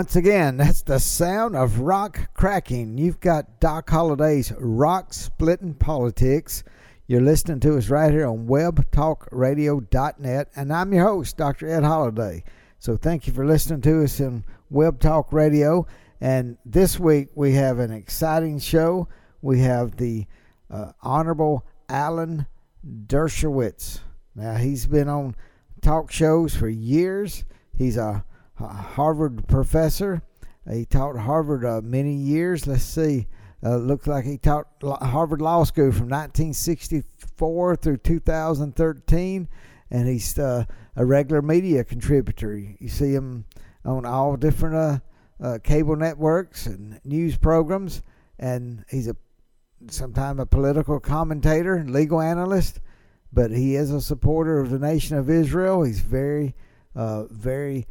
Once again, that's the sound of rock cracking. You've got Doc Holliday's Rock Splitting Politics. You're listening to us right here on webtalkradio.net, and I'm your host, Dr. Ed Holliday. So thank you for listening to us in Web Talk Radio. And this week we have an exciting show. We have the uh, Honorable Alan Dershowitz. Now, he's been on talk shows for years. He's a Harvard professor. He taught Harvard uh, many years. Let's see. Uh, looks like he taught Harvard Law School from 1964 through 2013, and he's uh, a regular media contributor. You see him on all different uh, uh, cable networks and news programs, and he's a sometimes a political commentator and legal analyst, but he is a supporter of the nation of Israel. He's very, uh, very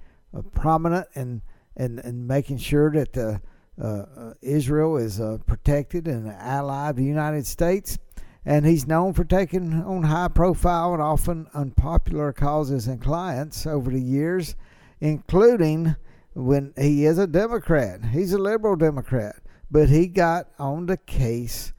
prominent in, in, in making sure that uh, uh, Israel is protected and an ally of the United States. And he's known for taking on high profile and often unpopular causes and clients over the years, including when he is a Democrat. He's a liberal Democrat, but he got on the case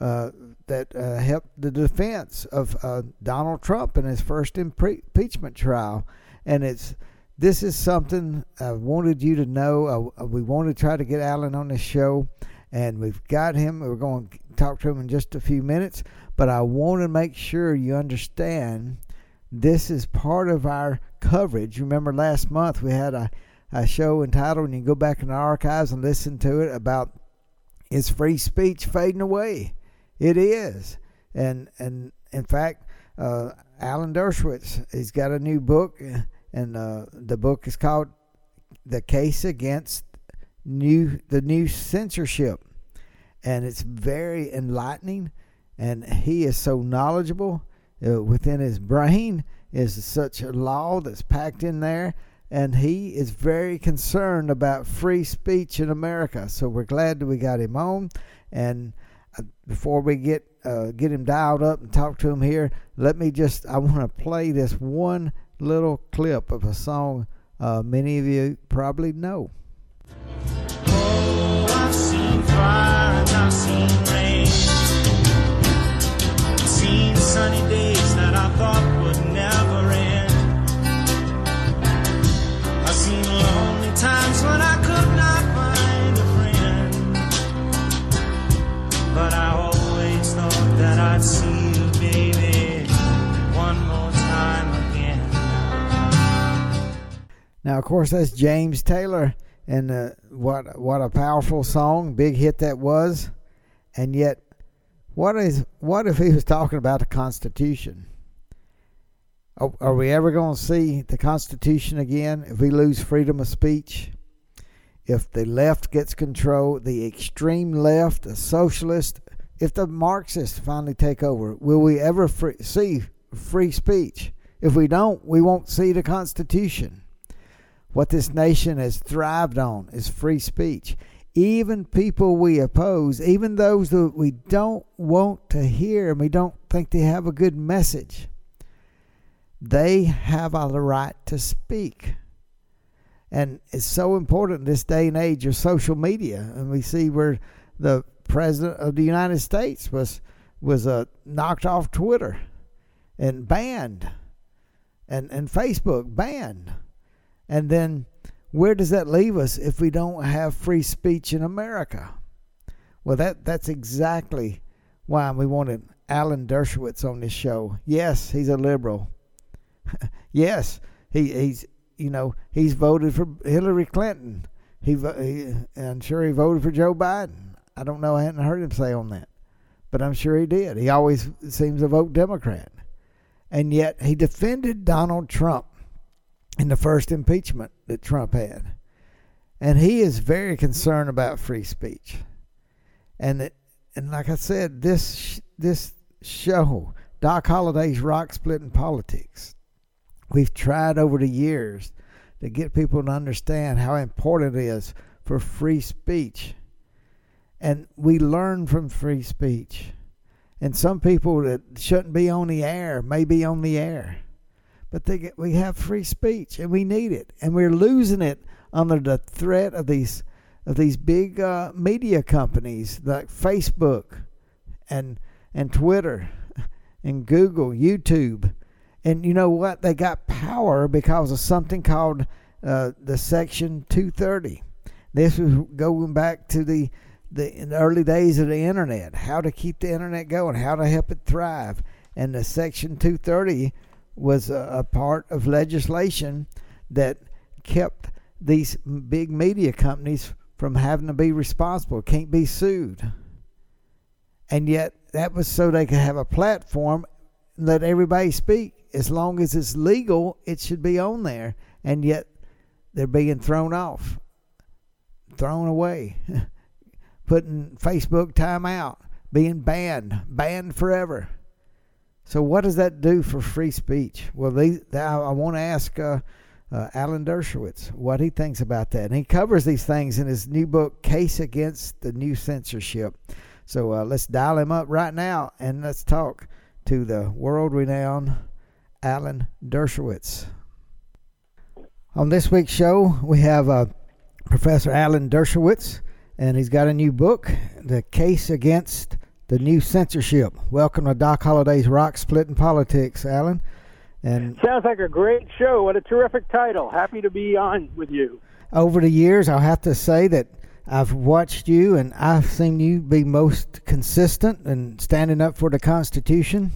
uh, that uh, helped the defense of uh, Donald Trump in his first impeachment trial. And it's this is something I wanted you to know. Uh, we want to try to get Alan on the show, and we've got him. We're going to talk to him in just a few minutes, but I want to make sure you understand this is part of our coverage. Remember, last month we had a, a show entitled, and you can go back in the archives and listen to it about is free speech fading away? It is, and and in fact, uh, Alan Dershowitz, he's got a new book and uh, the book is called "The Case Against New the New Censorship," and it's very enlightening. And he is so knowledgeable uh, within his brain is such a law that's packed in there, and he is very concerned about free speech in America. So we're glad that we got him on. And uh, before we get uh, get him dialed up and talk to him here, let me just I want to play this one little clip of a song uh, many of you probably know. Oh, I've seen fire Now, of course, that's James Taylor, and uh, what what a powerful song, big hit that was, and yet, what is what if he was talking about the Constitution? Are, are we ever going to see the Constitution again if we lose freedom of speech? If the left gets control, the extreme left, the socialist, if the Marxists finally take over, will we ever free, see free speech? If we don't, we won't see the Constitution. What this nation has thrived on is free speech. Even people we oppose, even those that we don't want to hear and we don't think they have a good message, they have a right to speak. And it's so important in this day and age of social media. And we see where the president of the United States was was uh, knocked off Twitter and banned, and and Facebook banned and then where does that leave us if we don't have free speech in America? Well, that that's exactly why we wanted Alan Dershowitz on this show. Yes, he's a liberal. yes, he, he's you know, he's voted for Hillary Clinton. He, he I'm sure he voted for Joe Biden. I don't know. I hadn't heard him say on that, but I'm sure he did. He always seems to vote Democrat, and yet he defended Donald Trump in the first impeachment that Trump had, and he is very concerned about free speech, and that, and like I said, this this show, Doc Holliday's Rock Splitting Politics, we've tried over the years to get people to understand how important it is for free speech. And we learn from free speech. And some people that shouldn't be on the air may be on the air. But they get, we have free speech and we need it. And we're losing it under the threat of these of these big uh, media companies like Facebook and and Twitter and Google, YouTube and you know what? They got power because of something called uh, the Section 230. This was going back to the, the, the early days of the internet, how to keep the internet going, how to help it thrive. And the Section 230 was a, a part of legislation that kept these big media companies from having to be responsible, can't be sued. And yet, that was so they could have a platform let everybody speak as long as it's legal, it should be on there. And yet they're being thrown off, thrown away, putting Facebook timeout, being banned, banned forever. So what does that do for free speech? Well, they, I want to ask uh, uh, Alan Dershowitz what he thinks about that. And he covers these things in his new book, Case Against the New Censorship. So uh, let's dial him up right now and let's talk to the world renowned Alan Dershowitz. On this week's show, we have uh, Professor Alan Dershowitz, and he's got a new book, The Case Against the New Censorship. Welcome to Doc Holliday's Rock Splitting Politics, Alan. And sounds like a great show. What a terrific title. Happy to be on with you. Over the years, I'll have to say that I've watched you and I've seen you be most consistent and standing up for the Constitution.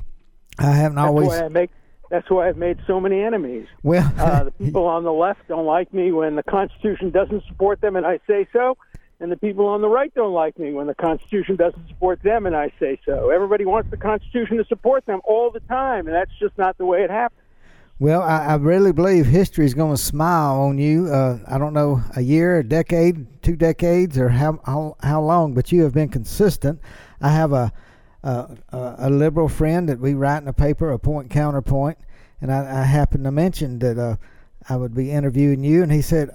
I haven't That's always. Why I make that's why I've made so many enemies. Well, uh, the people on the left don't like me when the Constitution doesn't support them, and I say so. And the people on the right don't like me when the Constitution doesn't support them, and I say so. Everybody wants the Constitution to support them all the time, and that's just not the way it happens. Well, I, I really believe history is going to smile on you. Uh, I don't know, a year, a decade, two decades, or how, how how long, but you have been consistent. I have a uh, a liberal friend that we write in a paper, a point counterpoint, and I, I happened to mention that uh, I would be interviewing you, and he said,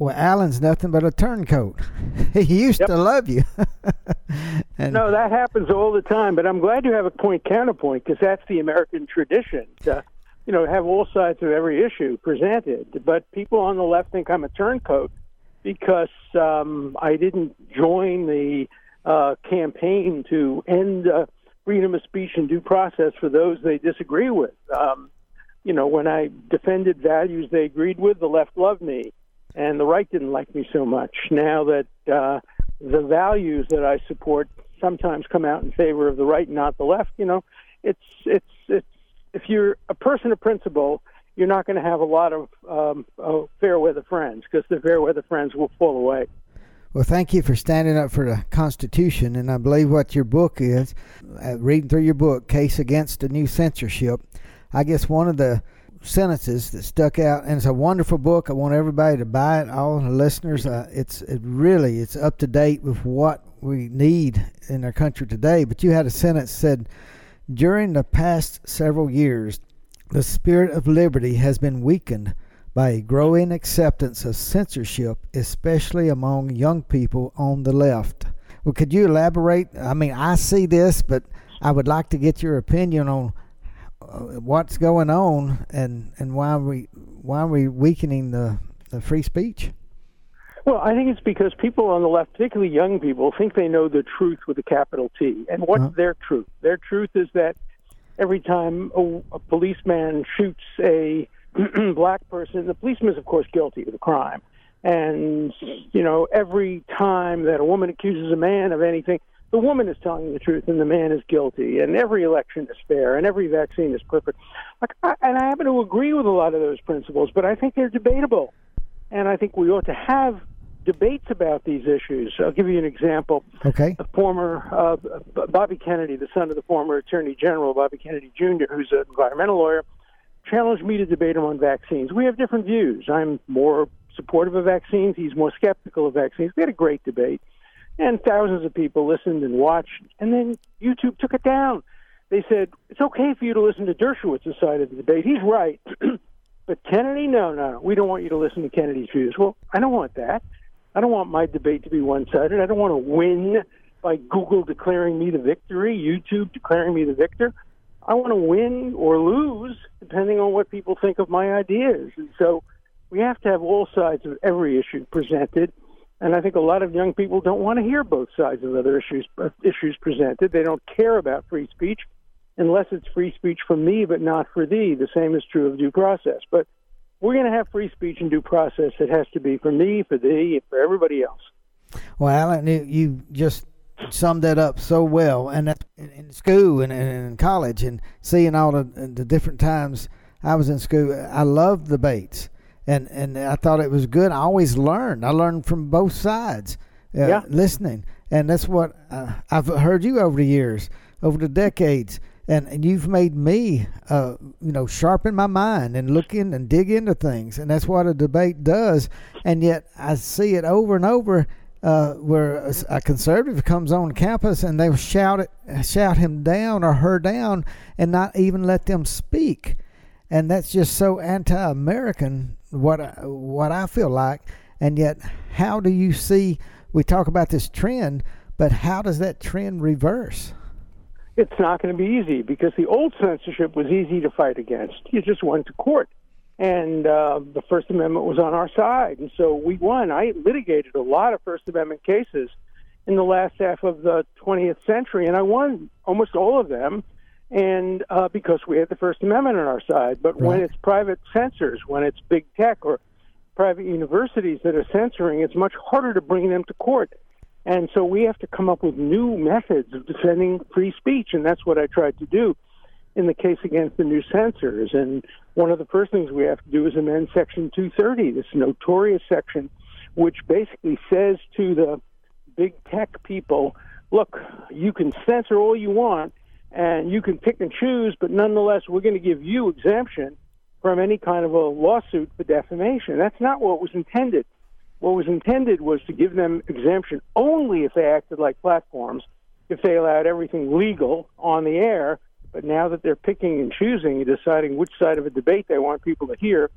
"Well, Alan's nothing but a turncoat. he used yep. to love you." and, no, that happens all the time. But I'm glad you have a point counterpoint because that's the American tradition. To, you know, have all sides of every issue presented. But people on the left think I'm a turncoat because um, I didn't join the uh, campaign to end uh, freedom of speech and due process for those they disagree with. Um, you know, when I defended values they agreed with, the left loved me, and the right didn't like me so much. Now that uh, the values that I support sometimes come out in favor of the right, not the left, you know, it's it's it's if you're a person of principle, you're not going to have a lot of um, uh, fair weather friends because the fair weather friends will fall away. Well, thank you for standing up for the Constitution, and I believe what your book is. Uh, reading through your book, Case Against the New Censorship, I guess one of the sentences that stuck out, and it's a wonderful book. I want everybody to buy it. All the listeners, uh, it's it really it's up to date with what we need in our country today. But you had a sentence said, during the past several years, the spirit of liberty has been weakened by a growing acceptance of censorship, especially among young people on the left. Well, could you elaborate? I mean, I see this, but I would like to get your opinion on what's going on and, and why we why are we weakening the, the free speech? Well, I think it's because people on the left, particularly young people, think they know the truth with a capital T. And what's uh-huh. their truth? Their truth is that every time a, a policeman shoots a black person. The policeman is, of course, guilty of the crime. And, you know, every time that a woman accuses a man of anything, the woman is telling the truth and the man is guilty, and every election is fair, and every vaccine is perfect. Like, I, and I happen to agree with a lot of those principles, but I think they're debatable, and I think we ought to have debates about these issues. I'll give you an example. Okay. The former uh, Bobby Kennedy, the son of the former Attorney General Bobby Kennedy Jr., who's an environmental lawyer, challenged me to debate him on vaccines. We have different views. I'm more supportive of vaccines. He's more skeptical of vaccines. We had a great debate and thousands of people listened and watched. And then YouTube took it down. They said it's okay for you to listen to Dershowitz's side of the debate. He's right, but Kennedy, no, no, we don't want you to listen to Kennedy's views. Well, I don't want that. I don't want my debate to be one-sided. I don't want to win by Google declaring me the victory, YouTube declaring me the victor. I want to win or lose depending on what people think of my ideas. And so we have to have all sides of every issue presented and I think a lot of young people don't want to hear both sides of other issues uh, issues presented. They don't care about free speech unless it's free speech for me, but not for thee. The same is true of due process. But we're going to have free speech and due process. It has to be for me, for thee, and for everybody else. Well, Alan, you just summed that up so well. And in school and in college, and seeing all the, the different times I was in school, I loved debates and and I thought it was good. I always learned. I learned from both sides. Uh, yeah. listening, and that's what uh, I've heard you over the years, over the decades, and and you've made me, uh, you know, sharpen my mind and look in and dig into things, and that's what a debate does. And yet I see it over and over. Uh, where a, a, conservative comes on campus and they shout it, shout him down or her down, and not even let them speak, and that's just so anti-American what I, what I feel like, and yet how do you see? We talk about this trend, but how does that trend reverse? It's not going to be easy because the old censorship was easy to fight against. You just went to court, and uh, the First Amendment was on our side, and so we won. I litigated a lot of First Amendment cases in the last half of the 20th century, and I won almost all of them and uh, because we have the First Amendment on our side. But right. when it's private censors, when it's big tech or private universities that are censoring, it's much harder to bring them to court. And so we have to come up with new methods of defending free speech, and that's what I tried to do in the case against the new censors. And one of the first things we have to do is amend Section 230, this notorious section, which basically says to the big tech people, look, you can censor all you want, and you can pick and choose, but nonetheless, we're going to give you exemption from any kind of a lawsuit for defamation. That's not what was intended. What was intended was to give them exemption only if they acted like platforms, if they allowed everything legal on the air. But now that they're picking and choosing and deciding which side of a debate they want people to hear,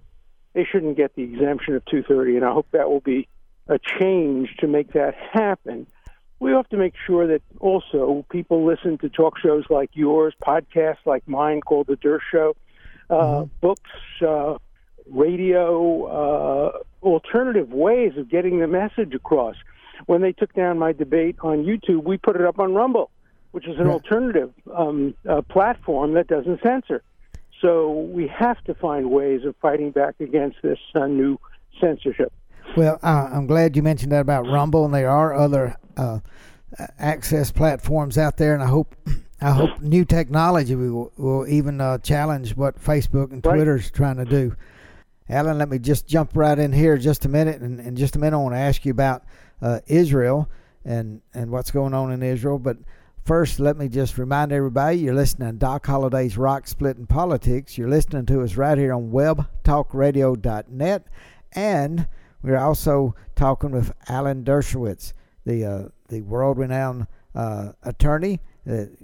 they shouldn't get the exemption of 230. And I hope that will be a change to make that happen we have to make sure that also people listen to talk shows like yours, podcasts like mine called The Dershow, Show, uh, mm-hmm. books, uh, radio, uh, alternative ways of getting the message across. When they took down my debate on YouTube, we put it up on Rumble, which is an yeah. alternative um, uh, platform that doesn't censor. So we have to find ways of fighting back against this uh, new censorship. Well, uh, I'm glad you mentioned that about Rumble, and there are other uh, access platforms out there, and I hope I hope new technology will, will even uh, challenge what Facebook and Twitter is trying to do. Alan, let me just jump right in here just a minute. And in just a minute, I want to ask you about uh, Israel and, and what's going on in Israel. But first, let me just remind everybody you're listening to Doc Holliday's Rock Splitting Politics. You're listening to us right here on webtalkradio.net. And we're also talking with Alan Dershowitz, the uh, the world renowned uh, attorney that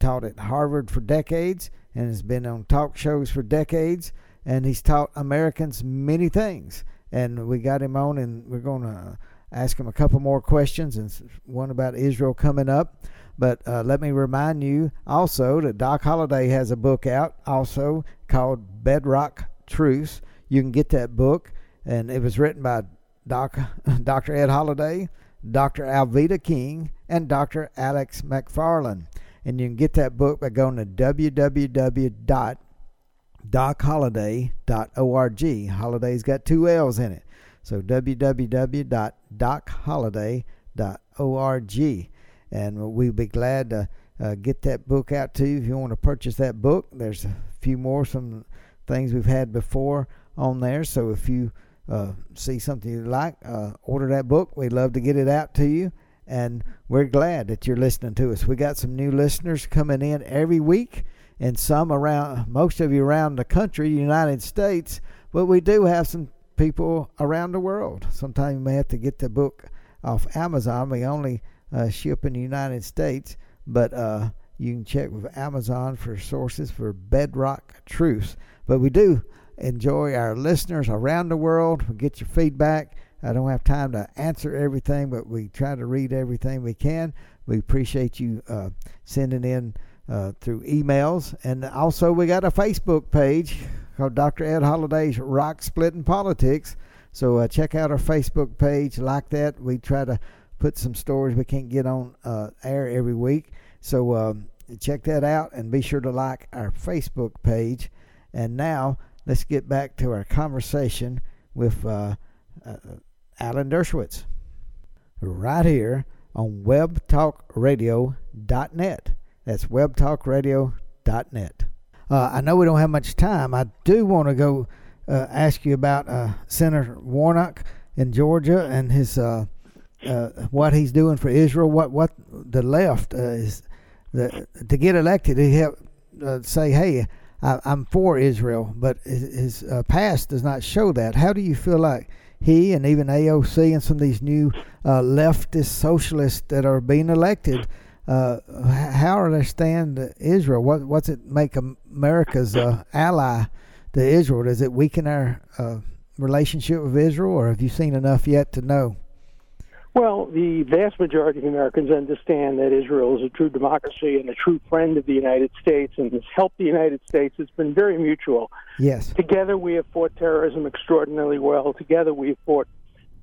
taught at Harvard for decades and has been on talk shows for decades. And he's taught Americans many things. And we got him on, and we're going to ask him a couple more questions and one about Israel coming up. But uh, let me remind you also that Doc Holliday has a book out also called Bedrock Truths. You can get that book and it was written by Doc, Dr. Ed Holliday, Dr. Alveda King, and Dr. Alex McFarland. And you can get that book by going to www.docholliday.org. Holliday's got two L's in it. So www.docholliday.org. and we'd be glad to uh, get that book out to you if you want to purchase that book. There's a few more some things we've had before on there, so if you uh, see something you like, uh, order that book. We'd love to get it out to you, and we're glad that you're listening to us. We got some new listeners coming in every week, and some around, most of you around the country, United States, but we do have some people around the world. Sometimes you may have to get the book off Amazon. We only uh, ship in the United States, but uh, you can check with Amazon for sources for Bedrock Truths. But we do enjoy our listeners around the world. We get your feedback. I don't have time to answer everything, but we try to read everything we can. We appreciate you uh, sending in uh, through emails. And also, we got a Facebook page called Dr. Ed Holliday's Rock Splitting Politics. So uh, check out our Facebook page, like that. We try to put some stories we can't get on uh, air every week. So um, check that out and be sure to like our Facebook page. And now let's get back to our conversation with uh, uh, Alan Dershowitz right here on webtalkradio.net. That's webtalkradio.net. Uh, I know we don't have much time. I do want to go uh, ask you about uh, Senator Warnock in Georgia and his uh, uh, what he's doing for Israel. What what the left uh, is the, to get elected. He have say, "Hey, I, am for Israel," but his, his past does not show that. How do you feel like? He and even AOC and some of these new leftist socialists that are being elected uh, how are they stand Israel? What what's it make America's uh, ally to Israel? Does it weaken our uh, relationship with Israel, or have you seen enough yet to know? Well, the vast majority of Americans understand that Israel is a true democracy and a true friend of the United States and has helped the United States. It's been very mutual. Yes. Together we have fought terrorism extraordinarily well. Together we have fought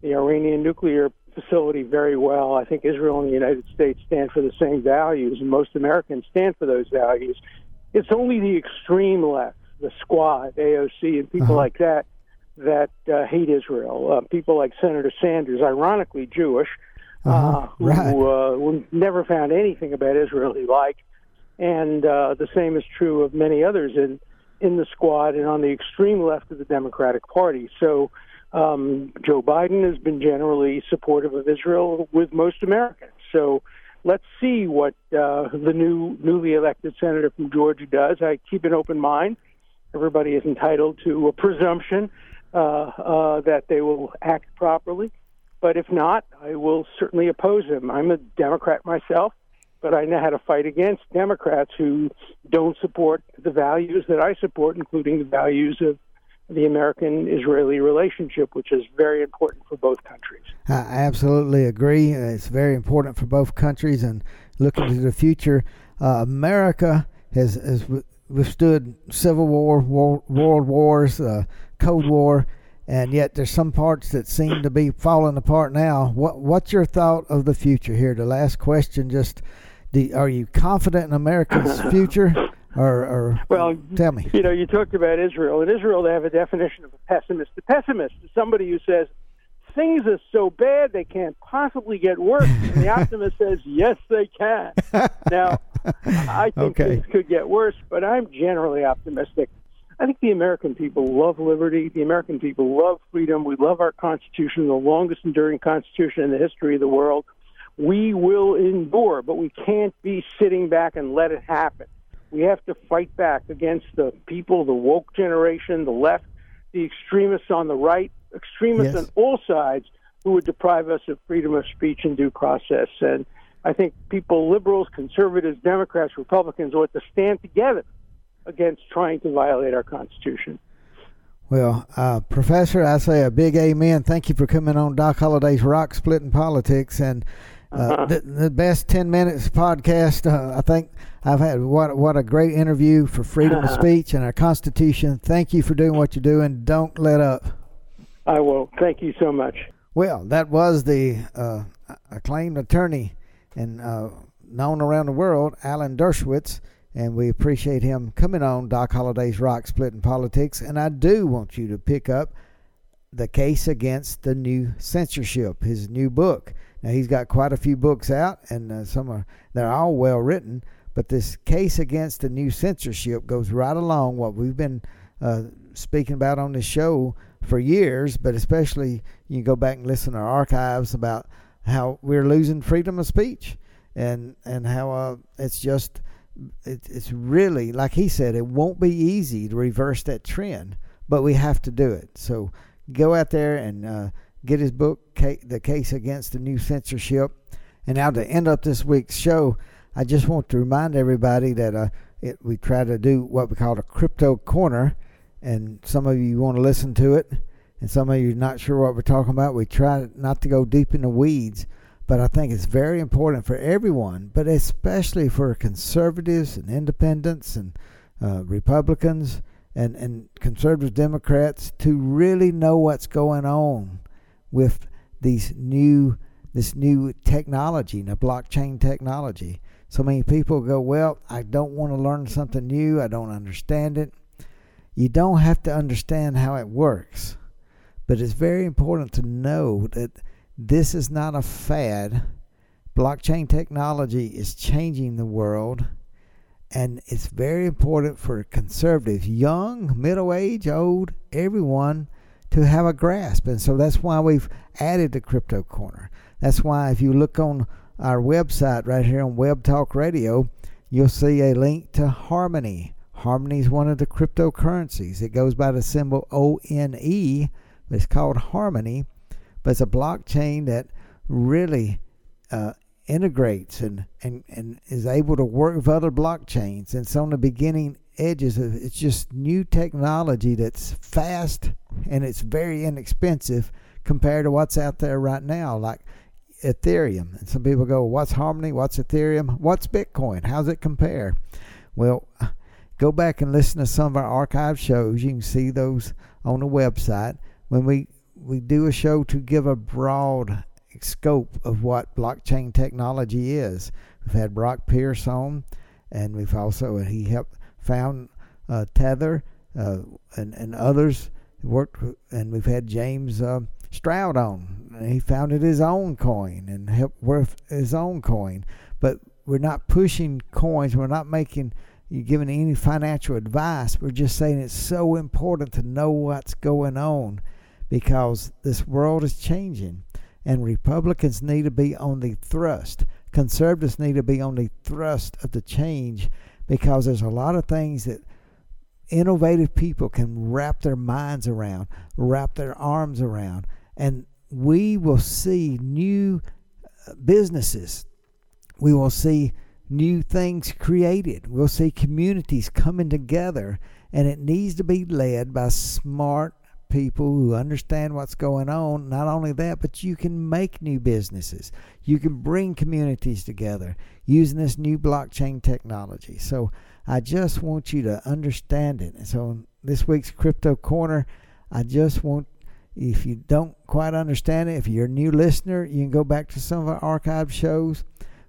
the Iranian nuclear facility very well. I think Israel and the United States stand for the same values, and most Americans stand for those values. It's only the extreme left, the Squad, AOC, and people uh-huh. like that that uh, hate Israel. Uh, people like Senator Sanders, ironically Jewish, uh-huh. uh, who, right. who never found anything about Israel he liked, and uh, the same is true of many others in in the Squad and on the extreme left of the Democratic Party. So um, Joe Biden has been generally supportive of Israel with most Americans. So let's see what uh, the new newly elected senator from Georgia does. I keep an open mind. Everybody is entitled to a presumption uh, uh, that they will act properly. But if not, I will certainly oppose him. I'm a Democrat myself, but I know how to fight against Democrats who don't support the values that I support, including the values of the American Israeli relationship, which is very important for both countries. I absolutely agree. It's very important for both countries. And looking to the future, uh, America has, has withstood civil war, war world wars, uh, Cold War, and yet there's some parts that seem to be falling apart now. What What's your thought of the future here? The last question just. Do, are you confident in America's future? Or, or well, tell me. You know, you talked about Israel. In Israel, they have a definition of a pessimist. The pessimist is somebody who says things are so bad they can't possibly get worse. And the optimist says, yes, they can. Now, I think okay. things could get worse, but I'm generally optimistic. I think the American people love liberty. The American people love freedom. We love our Constitution, the longest enduring Constitution in the history of the world. We will endure, but we can't be sitting back and let it happen. We have to fight back against the people, the woke generation, the left, the extremists on the right, extremists yes. on all sides who would deprive us of freedom of speech and due process. And I think people, liberals, conservatives, Democrats, Republicans, ought to stand together against trying to violate our Constitution. Well, uh, Professor, I say a big amen. Thank you for coming on Doc Holliday's Rock Splitting Politics. And uh, uh-huh. the, the, best 10 minutes podcast, uh, I think I've had. What, what a great interview for freedom of speech and our Constitution. Thank you for doing what you're doing. Don't let up. I will. Thank you so much. Well, that was the uh, acclaimed attorney and uh, known around the world, Alan Dershowitz and we appreciate him coming on Doc Holliday's Rock Splitting Politics. And I do want you to pick up the case against the new censorship, his new book. Now he's got quite a few books out, and uh, some are they're all well written. But this case against the new censorship goes right along what we've been uh, speaking about on this show for years. But especially you go back and listen to our archives about how we're losing freedom of speech, and and how uh, it's just it, it's really like he said, it won't be easy to reverse that trend, but we have to do it. So go out there and uh, get his book, The Case Against the New Censorship. And now to end up this week's show, I just want to remind everybody that uh, it, we try to do what we call a crypto corner, and some of you want to listen to it, and some of you not sure what we're talking about. We try not to go deep in the weeds, but I think it's very important for everyone, but especially for conservatives and independents and uh, Republicans and, and conservative Democrats to really know what's going on with these new this new technology, the blockchain technology. So many people go, Well, I don't want to learn something new, I don't understand it. You don't have to understand how it works. But it's very important to know that this is not a fad. Blockchain technology is changing the world, and it's very important for conservatives, young, middle age, old, everyone, to have a grasp. And so that's why we've added the Crypto Corner. That's why if you look on our website right here on Web Talk Radio, you'll see a link to Harmony. Harmony is one of the cryptocurrencies. It goes by the symbol ONE. It's called Harmony but it's a blockchain that really uh, integrates and, and, and is able to work with other blockchains. And so on the beginning edges of it's just new technology that's fast and it's very inexpensive compared to what's out there right now, like Ethereum. And some people go, What's Harmony? What's Ethereum? What's Bitcoin? How's it compare? Well, go back and listen to some of our archive shows. You can see those on the website. When we we do a show to give a broad scope of what blockchain technology is. We've had Brock Pierce on, and we've also he helped found uh, Tether uh, and and others worked, and we've had James uh, Stroud on. And he founded his own coin and helped with his own coin. But we're not pushing coins. We're not making you giving any financial advice. We're just saying it's so important to know what's going on because this world is changing and Republicans need to be on the thrust. Conservatives need to be on the thrust of the change because there's a lot of things that innovative people can wrap their minds around, wrap their arms around, and we will see new uh, businesses. We will see new things created. We'll see communities coming together, and it needs to be led by smart people who understand what's going on. Not only that, but you can make new businesses. You can bring communities together using this new blockchain technology. So I just want you to understand it. And so this week's Crypto Corner, I just want if you don't quite understand it, if you're a new listener, you can go back to some of our archive shows,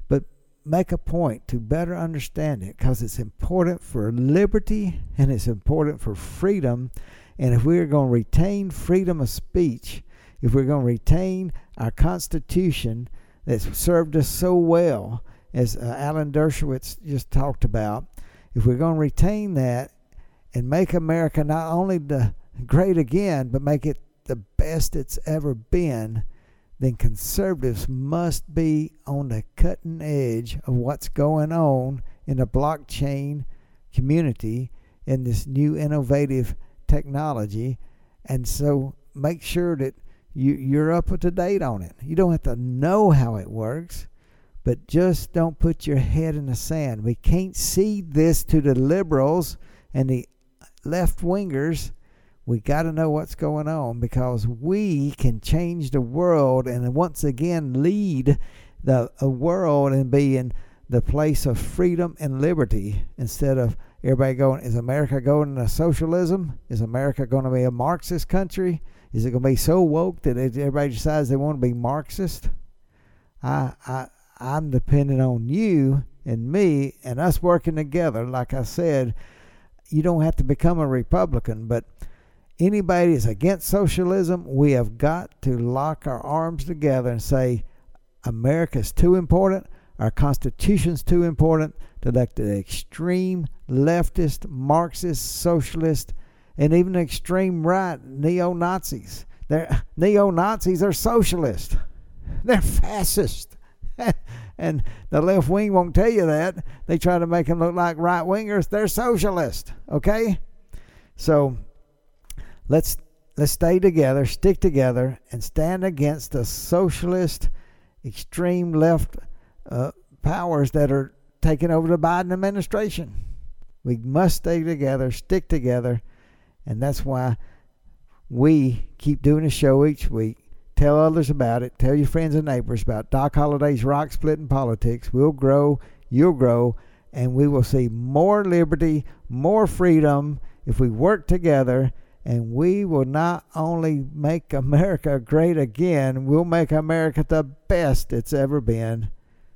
but make a point to better understand it because it's important for liberty and it's important for freedom and if we're going to retain freedom of speech, if we're going to retain our Constitution that's served us so well, as uh, Alan Dershowitz just talked about, if we're going to retain that and make America not only the great again, but make it the best it's ever been, then conservatives must be on the cutting edge of what's going on in the blockchain community in this new innovative technology, and so make sure that you, you're up to date on it. You don't have to know how it works, but just don't put your head in the sand. We can't cede this to the liberals and the left wingers. We got to know what's going on because we can change the world and once again lead the world and be in the place of freedom and liberty instead of Everybody going, is America going to socialism? Is America going to be a Marxist country? Is it going to be so woke that everybody decides they want to be Marxist? I, I, I'm depending on you and me and us working together. Like I said, you don't have to become a Republican, but anybody that's against socialism, we have got to lock our arms together and say, America's too important, our Constitution's too important let the extreme leftist, Marxist, socialist, and even extreme right neo Nazis. They're neo Nazis are socialist. They're fascist. and the left wing won't tell you that. They try to make them look like right wingers. They're socialist. Okay? So let's let's stay together, stick together, and stand against the socialist, extreme left uh, powers that are taking over the Biden administration. We must stay together, stick together, and that's why we keep doing a show each week. Tell others about it. Tell your friends and neighbors about Doc Holliday's Rock Splitting Politics. We'll grow, you'll grow, and we will see more liberty, more freedom if we work together. And we will not only make America great again, we'll make America the best it's ever been.